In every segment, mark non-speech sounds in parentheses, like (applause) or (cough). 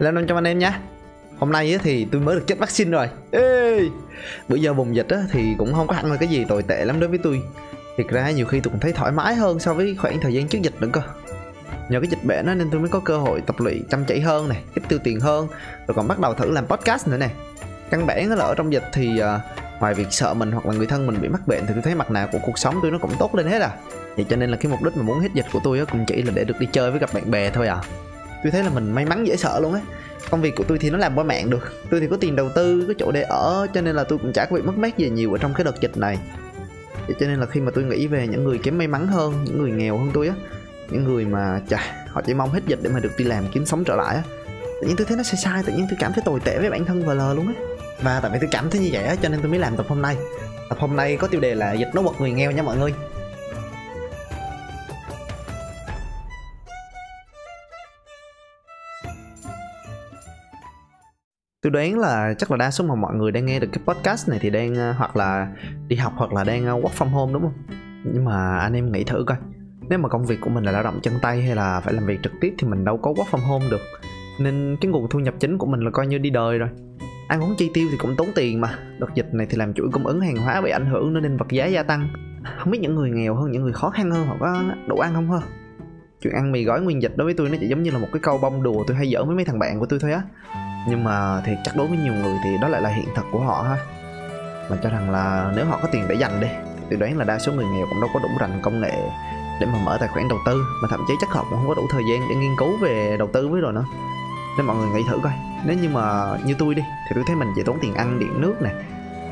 Năm trăm anh em nhé Hôm nay thì tôi mới được chích vaccine rồi. Ê! Bữa giờ bùng dịch thì cũng không có hẳn là cái gì tồi tệ lắm đối với tôi. Thiệt ra nhiều khi tôi cũng thấy thoải mái hơn so với khoảng thời gian trước dịch nữa cơ. Nhờ cái dịch bệnh nên tôi mới có cơ hội tập luyện chăm chỉ hơn này Ít tiêu tiền hơn. Rồi còn bắt đầu thử làm podcast nữa nè. Căn bản là ở trong dịch thì uh, ngoài việc sợ mình hoặc là người thân mình bị mắc bệnh thì tôi thấy mặt nào của cuộc sống tôi nó cũng tốt lên hết à. Vậy cho nên là cái mục đích mà muốn hết dịch của tôi cũng chỉ là để được đi chơi với gặp bạn bè thôi à tôi thấy là mình may mắn dễ sợ luôn á. Công việc của tôi thì nó làm qua mạng được. Tôi thì có tiền đầu tư, có chỗ để ở, cho nên là tôi cũng chả có bị mất mát gì nhiều ở trong cái đợt dịch này. Vậy cho nên là khi mà tôi nghĩ về những người kém may mắn hơn, những người nghèo hơn tôi á, những người mà, chà, họ chỉ mong hết dịch để mà được đi làm kiếm sống trở lại á, tự nhiên tôi thấy nó sai sai, tự nhiên tôi cảm thấy tồi tệ với bản thân và lờ luôn á. Và tại vì tôi cảm thấy như vậy á, cho nên tôi mới làm tập hôm nay. Tập hôm nay có tiêu đề là dịch nó bật người nghèo nha mọi người. Tôi đoán là chắc là đa số mà mọi người đang nghe được cái podcast này thì đang uh, hoặc là đi học hoặc là đang uh, work from home đúng không? Nhưng mà anh em nghĩ thử coi. Nếu mà công việc của mình là lao động chân tay hay là phải làm việc trực tiếp thì mình đâu có work from home được. Nên cái nguồn thu nhập chính của mình là coi như đi đời rồi. Ăn uống chi tiêu thì cũng tốn tiền mà. Đợt dịch này thì làm chuỗi cung ứng hàng hóa bị ảnh hưởng nên vật giá gia tăng. Không biết những người nghèo hơn những người khó khăn hơn họ có đủ ăn không hơn. chuyện ăn mì gói nguyên dịch đối với tôi nó chỉ giống như là một cái câu bông đùa tôi hay giỡn với mấy thằng bạn của tôi thôi á nhưng mà thì chắc đối với nhiều người thì đó lại là hiện thực của họ ha. Mà cho rằng là nếu họ có tiền để dành đi, thì tôi đoán là đa số người nghèo cũng đâu có đủ rành công nghệ để mà mở tài khoản đầu tư, mà thậm chí chắc họ cũng không có đủ thời gian để nghiên cứu về đầu tư với rồi nữa. Nên mọi người nghĩ thử coi, nếu như mà như tôi đi, thì tôi thấy mình chỉ tốn tiền ăn, điện nước nè.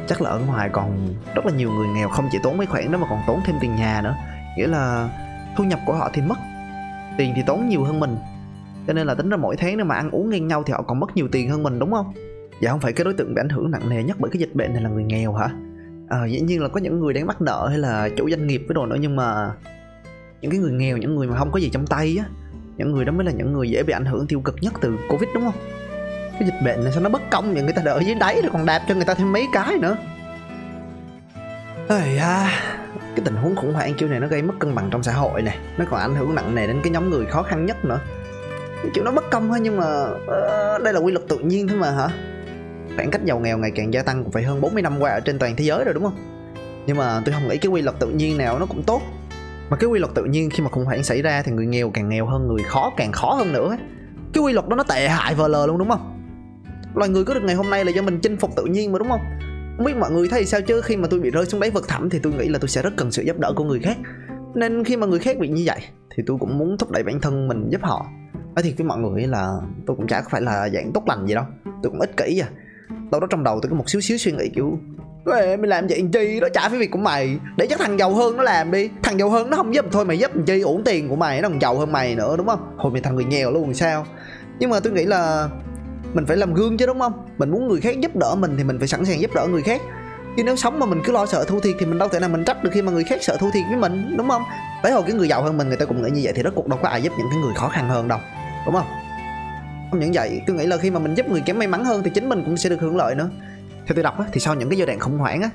Chắc là ở ngoài còn rất là nhiều người nghèo không chỉ tốn mấy khoản đó mà còn tốn thêm tiền nhà nữa. Nghĩa là thu nhập của họ thì mất, tiền thì tốn nhiều hơn mình cho nên là tính ra mỗi tháng nếu mà ăn uống ngang nhau thì họ còn mất nhiều tiền hơn mình đúng không? Dạ không phải cái đối tượng bị ảnh hưởng nặng nề nhất bởi cái dịch bệnh này là người nghèo hả? À, dĩ nhiên là có những người đang mắc nợ hay là chủ doanh nghiệp với đồ nữa nhưng mà những cái người nghèo những người mà không có gì trong tay á những người đó mới là những người dễ bị ảnh hưởng tiêu cực nhất từ covid đúng không? Cái dịch bệnh này sao nó bất công vậy? Người ta đợi dưới đáy rồi còn đạp cho người ta thêm mấy cái nữa. Ây à, cái tình huống khủng hoảng kiểu này nó gây mất cân bằng trong xã hội này nó còn ảnh hưởng nặng nề đến cái nhóm người khó khăn nhất nữa kiểu nó bất công thôi nhưng mà uh, đây là quy luật tự nhiên thôi mà hả? Khoảng cách giàu nghèo ngày càng gia tăng cũng phải hơn 40 năm qua ở trên toàn thế giới rồi đúng không? Nhưng mà tôi không nghĩ cái quy luật tự nhiên nào nó cũng tốt. Mà cái quy luật tự nhiên khi mà khủng hoảng xảy ra thì người nghèo càng nghèo hơn người khó càng khó hơn nữa cái quy luật đó nó tệ hại vờ lờ luôn đúng không? Loài người có được ngày hôm nay là do mình chinh phục tự nhiên mà đúng không? Không biết mọi người thấy sao chứ? Khi mà tôi bị rơi xuống đáy vực thẳm thì tôi nghĩ là tôi sẽ rất cần sự giúp đỡ của người khác. Nên khi mà người khác bị như vậy thì tôi cũng muốn thúc đẩy bản thân mình giúp họ nói thiệt với mọi người là tôi cũng chả phải là dạng tốt lành gì đâu. Tôi cũng ích kỷ à. Đâu đó trong đầu tôi có một xíu xíu suy nghĩ kiểu Ê, mày làm vậy làm chi? Đó trả phí việc của mày. Để chắc thằng giàu hơn nó làm đi. Thằng giàu hơn nó không giúp thôi mày giúp làm chi? Uổng tiền của mày nó còn giàu hơn mày nữa đúng không? Hồi mày thằng người nghèo luôn sao? Nhưng mà tôi nghĩ là mình phải làm gương chứ đúng không? Mình muốn người khác giúp đỡ mình thì mình phải sẵn sàng giúp đỡ người khác. Chứ nếu sống mà mình cứ lo sợ thua thiệt thì mình đâu thể nào mình trách được khi mà người khác sợ thua thiệt với mình đúng không? Tới hồi cái người giàu hơn mình người ta cũng nghĩ như vậy thì rốt cuộc đâu có ai giúp những cái người khó khăn hơn đâu đúng không? Không những vậy tôi nghĩ là khi mà mình giúp người kém may mắn hơn thì chính mình cũng sẽ được hưởng lợi nữa. Theo tôi đọc á, thì sau những cái giai đoạn khủng hoảng á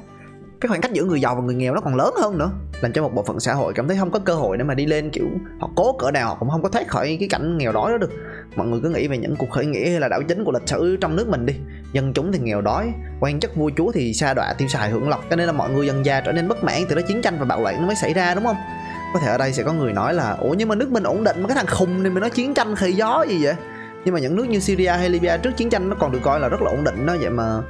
cái khoảng cách giữa người giàu và người nghèo nó còn lớn hơn nữa làm cho một bộ phận xã hội cảm thấy không có cơ hội để mà đi lên kiểu họ cố cỡ nào họ cũng không có thoát khỏi cái cảnh nghèo đói đó được. Mọi người cứ nghĩ về những cuộc khởi nghĩa hay là đảo chính của lịch sử trong nước mình đi dân chúng thì nghèo đói quan chức vua chúa thì sa đọa tiêu xài hưởng lộc cho nên là mọi người dần già trở nên bất mãn từ đó chiến tranh và bạo loạn nó mới xảy ra đúng không? Có thể ở đây sẽ có người nói là, ủa, nhưng mà nước mình ổn định mà cái thằng khùng này mình nói chiến tranh khơi gió gì vậy? Nhưng mà những nước như Syria hay Libya trước chiến tranh nó còn được coi là rất là ổn định đó. Vậy mà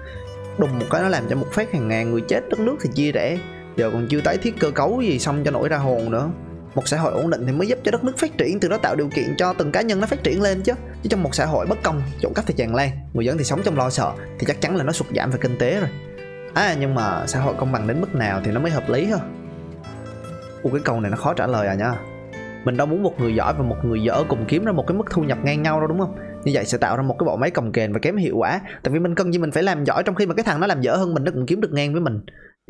đùng một cái nó làm cho một phát hàng ngàn người chết, đất nước thì chia rẽ. Giờ còn chưa tái thiết cơ cấu gì xong cho nổi ra hồn nữa. Một xã hội ổn định thì mới giúp cho đất nước phát triển, từ đó tạo điều kiện cho từng cá nhân nó phát triển lên chứ. Chứ trong một xã hội bất công, trộm cắp thì tràn lan. Người dân thì sống trong lo sợ, thì chắc chắn là nó sụt giảm về kinh tế rồi. À nhưng mà xã hội công bằng đến mức nào thì nó mới hợp lý thôi Ủa cái câu này nó khó trả lời à nha. Mình đâu muốn một người giỏi và một người dở cùng kiếm ra một cái mức thu nhập ngang nhau đâu đúng không? Như vậy sẽ tạo ra một cái bộ máy cầm kềnh và kém hiệu quả. Tại vì mình cần gì mình phải làm giỏi trong khi mà cái thằng nó làm dở hơn mình nó cũng kiếm được ngang với mình.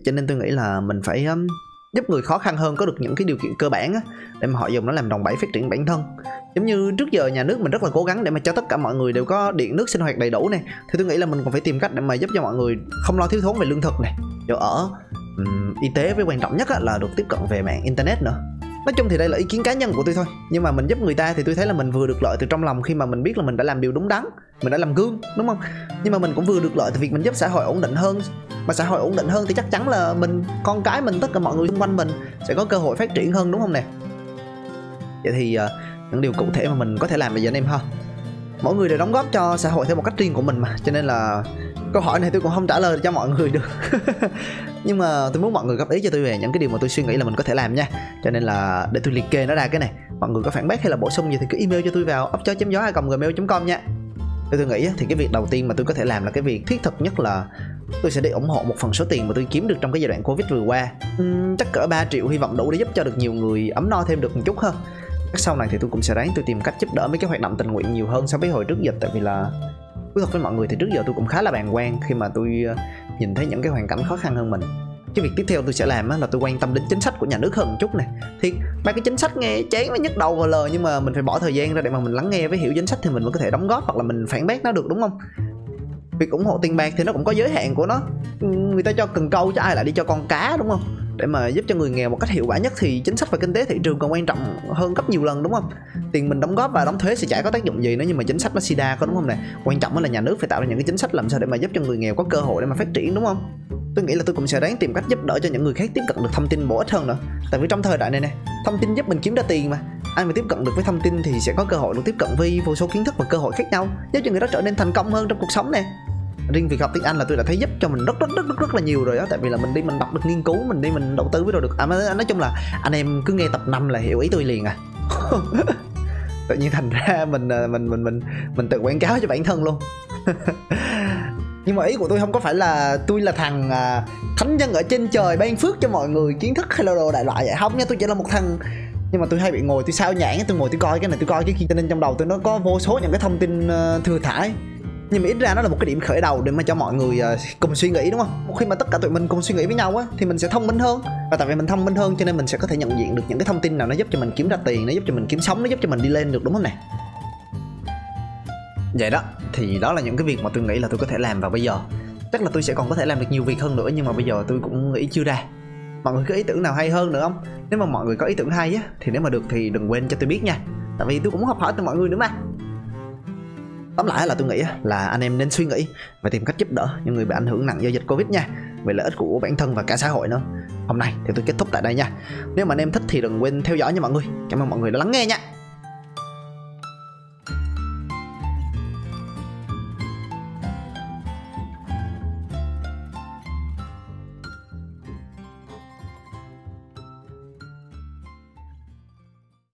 Cho nên tôi nghĩ là mình phải um, giúp người khó khăn hơn có được những cái điều kiện cơ bản á để mà họ dùng nó làm đòn bẩy phát triển bản thân. Giống như trước giờ nhà nước mình rất là cố gắng để mà cho tất cả mọi người đều có điện nước sinh hoạt đầy đủ này thì tôi nghĩ là mình còn phải tìm cách để mà giúp cho mọi người không lo thiếu thốn về lương thực này chỗ ở um, y tế với quan trọng nhất là được tiếp cận về mạng internet nữa. Nói chung thì đây là ý kiến cá nhân của tôi thôi. Nhưng mà mình giúp người ta thì tôi thấy là mình vừa được lợi từ trong lòng khi mà mình biết là mình đã làm điều đúng đắn mình đã làm gương đúng không? Nhưng mà mình cũng vừa được lợi từ việc mình giúp xã hội ổn định hơn. Mà xã hội ổn định hơn thì chắc chắn là mình con cái mình tất cả mọi người xung quanh mình sẽ có cơ hội phát triển hơn đúng không nè? Vậy thì uh, những điều cụ thể mà mình có thể làm bây giờ anh em ha mỗi người đều đóng góp cho xã hội theo một cách riêng của mình mà. Cho nên là câu hỏi này tôi cũng không trả lời cho mọi người được. (laughs) Nhưng mà tôi muốn mọi người góp ý cho tôi về những cái điều mà tôi suy nghĩ là mình có thể làm nha. Cho nên là để tôi liệt kê nó ra cái này. Mọi người có phản bác hay là bổ sung gì thì cứ email cho tôi vào ấp chó chấm gió gmail com nha. Tôi, tôi nghĩ thì cái việc đầu tiên mà tôi có thể làm là cái việc thiết thực nhất là tôi sẽ đi ủng hộ một phần số tiền mà tôi kiếm được trong cái giai đoạn covid vừa qua. Uhm, chắc cỡ 3 triệu hy vọng đủ để giúp cho được nhiều người ấm no thêm được một chút hơn sau này thì tôi cũng sẽ ráng tôi tìm cách giúp đỡ mấy cái hoạt động tình nguyện nhiều hơn so với hồi trước dịch tại vì là nói thật với mọi người thì trước giờ tôi cũng khá là bàng quan khi mà tôi ờ, nhìn thấy những cái hoàn cảnh khó khăn hơn mình. Cái việc tiếp theo tôi sẽ làm là tôi quan tâm đến chính sách của nhà nước hơn một chút này thì ba cái chính sách nghe chán với nhức đầu vào lời nhưng mà mình phải bỏ thời gian ra để mà mình lắng nghe với hiểu chính sách thì mình mới có thể đóng góp hoặc là mình phản bác nó được, đúng không? Việc ủng hộ tiền bạc thì nó cũng có giới hạn của nó. Người ta cho cần câu cho ai lại đi cho con cá, đúng không? Để mà giúp cho người nghèo một cách hiệu quả nhất thì chính sách và kinh tế thị trường còn quan trọng hơn gấp nhiều lần, đúng không? Tiền mình đóng góp và đóng thuế sẽ chả có tác dụng gì nữa, nhưng mà chính sách nó sida có, đúng không này quan trọng là nhà nước phải tạo ra những cái chính sách làm sao để mà giúp cho người nghèo có cơ hội để mà phát triển, đúng không? Tôi nghĩ là tôi cũng sẽ ráng tìm cách giúp đỡ cho những người khác tiếp cận được thông tin bổ ích hơn nữa. Tại vì trong thời đại này nè, thông tin giúp mình kiếm ra tiền mà. Ai mà tiếp cận được với thông tin thì sẽ có cơ hội được tiếp cận với vô số kiến thức và cơ hội khác nhau, giúp cho người đó trở nên thành công hơn trong cuộc sống nè riêng việc học tiếng Anh là tôi đã thấy giúp cho mình rất rất rất rất rất là nhiều rồi đó tại vì là mình đi mình đọc được nghiên cứu mình đi mình đầu tư với đồ được. À nói chung là anh em cứ nghe tập 5 là hiểu ý tôi liền à. (laughs) Tự nhiên thành ra mình à, mình mình mình mình tự quảng cáo cho bản thân luôn. (laughs) Nhưng mà ý của tôi không có phải là tôi là thằng à, thánh nhân ở trên trời ban phước cho mọi người kiến thức hay là đồ đại loại vậy. Không nha tôi chỉ là một thằng. Nhưng mà tôi hay bị ngồi tôi sao nhãn tôi ngồi tôi coi cái này tôi coi cái kia. Cho nên trong đầu tôi nó có vô số những cái thông tin uh, thừa thải nhưng mà ít ra nó là một cái điểm khởi đầu để mà cho mọi người ờ, cùng suy nghĩ, đúng không? Khi mà tất cả tụi mình cùng suy nghĩ với nhau á, thì mình sẽ thông minh hơn. Và tại vì mình thông minh hơn cho nên mình sẽ có thể nhận diện được những cái thông tin nào nó giúp cho mình kiếm ra tiền, nó giúp cho mình kiếm sống, nó giúp cho mình đi lên được, đúng không nè? Vậy đó, thì đó là những cái việc mà tôi nghĩ là tôi có thể làm vào bây giờ. Chắc là tôi sẽ còn có thể làm được nhiều việc hơn nữa, nhưng mà bây giờ tôi cũng nghĩ chưa ra. Mọi người có ý tưởng nào hay hơn nữa không? Nếu mà mọi người có ý tưởng hay á, thì nếu mà được thì đừng quên cho tôi biết nha. Tại vì tôi cũng học hỏi từ mọi người nữa mà tóm lại là tôi nghĩ là anh em nên suy nghĩ và tìm cách giúp đỡ những người bị ảnh hưởng nặng do dịch covid nha về lợi ích của bản thân và cả xã hội nữa. Hôm nay thì tôi kết thúc tại đây nha. Nếu mà anh em thích thì đừng quên theo dõi nha mọi người. Cảm ơn mọi người đã lắng nghe nha.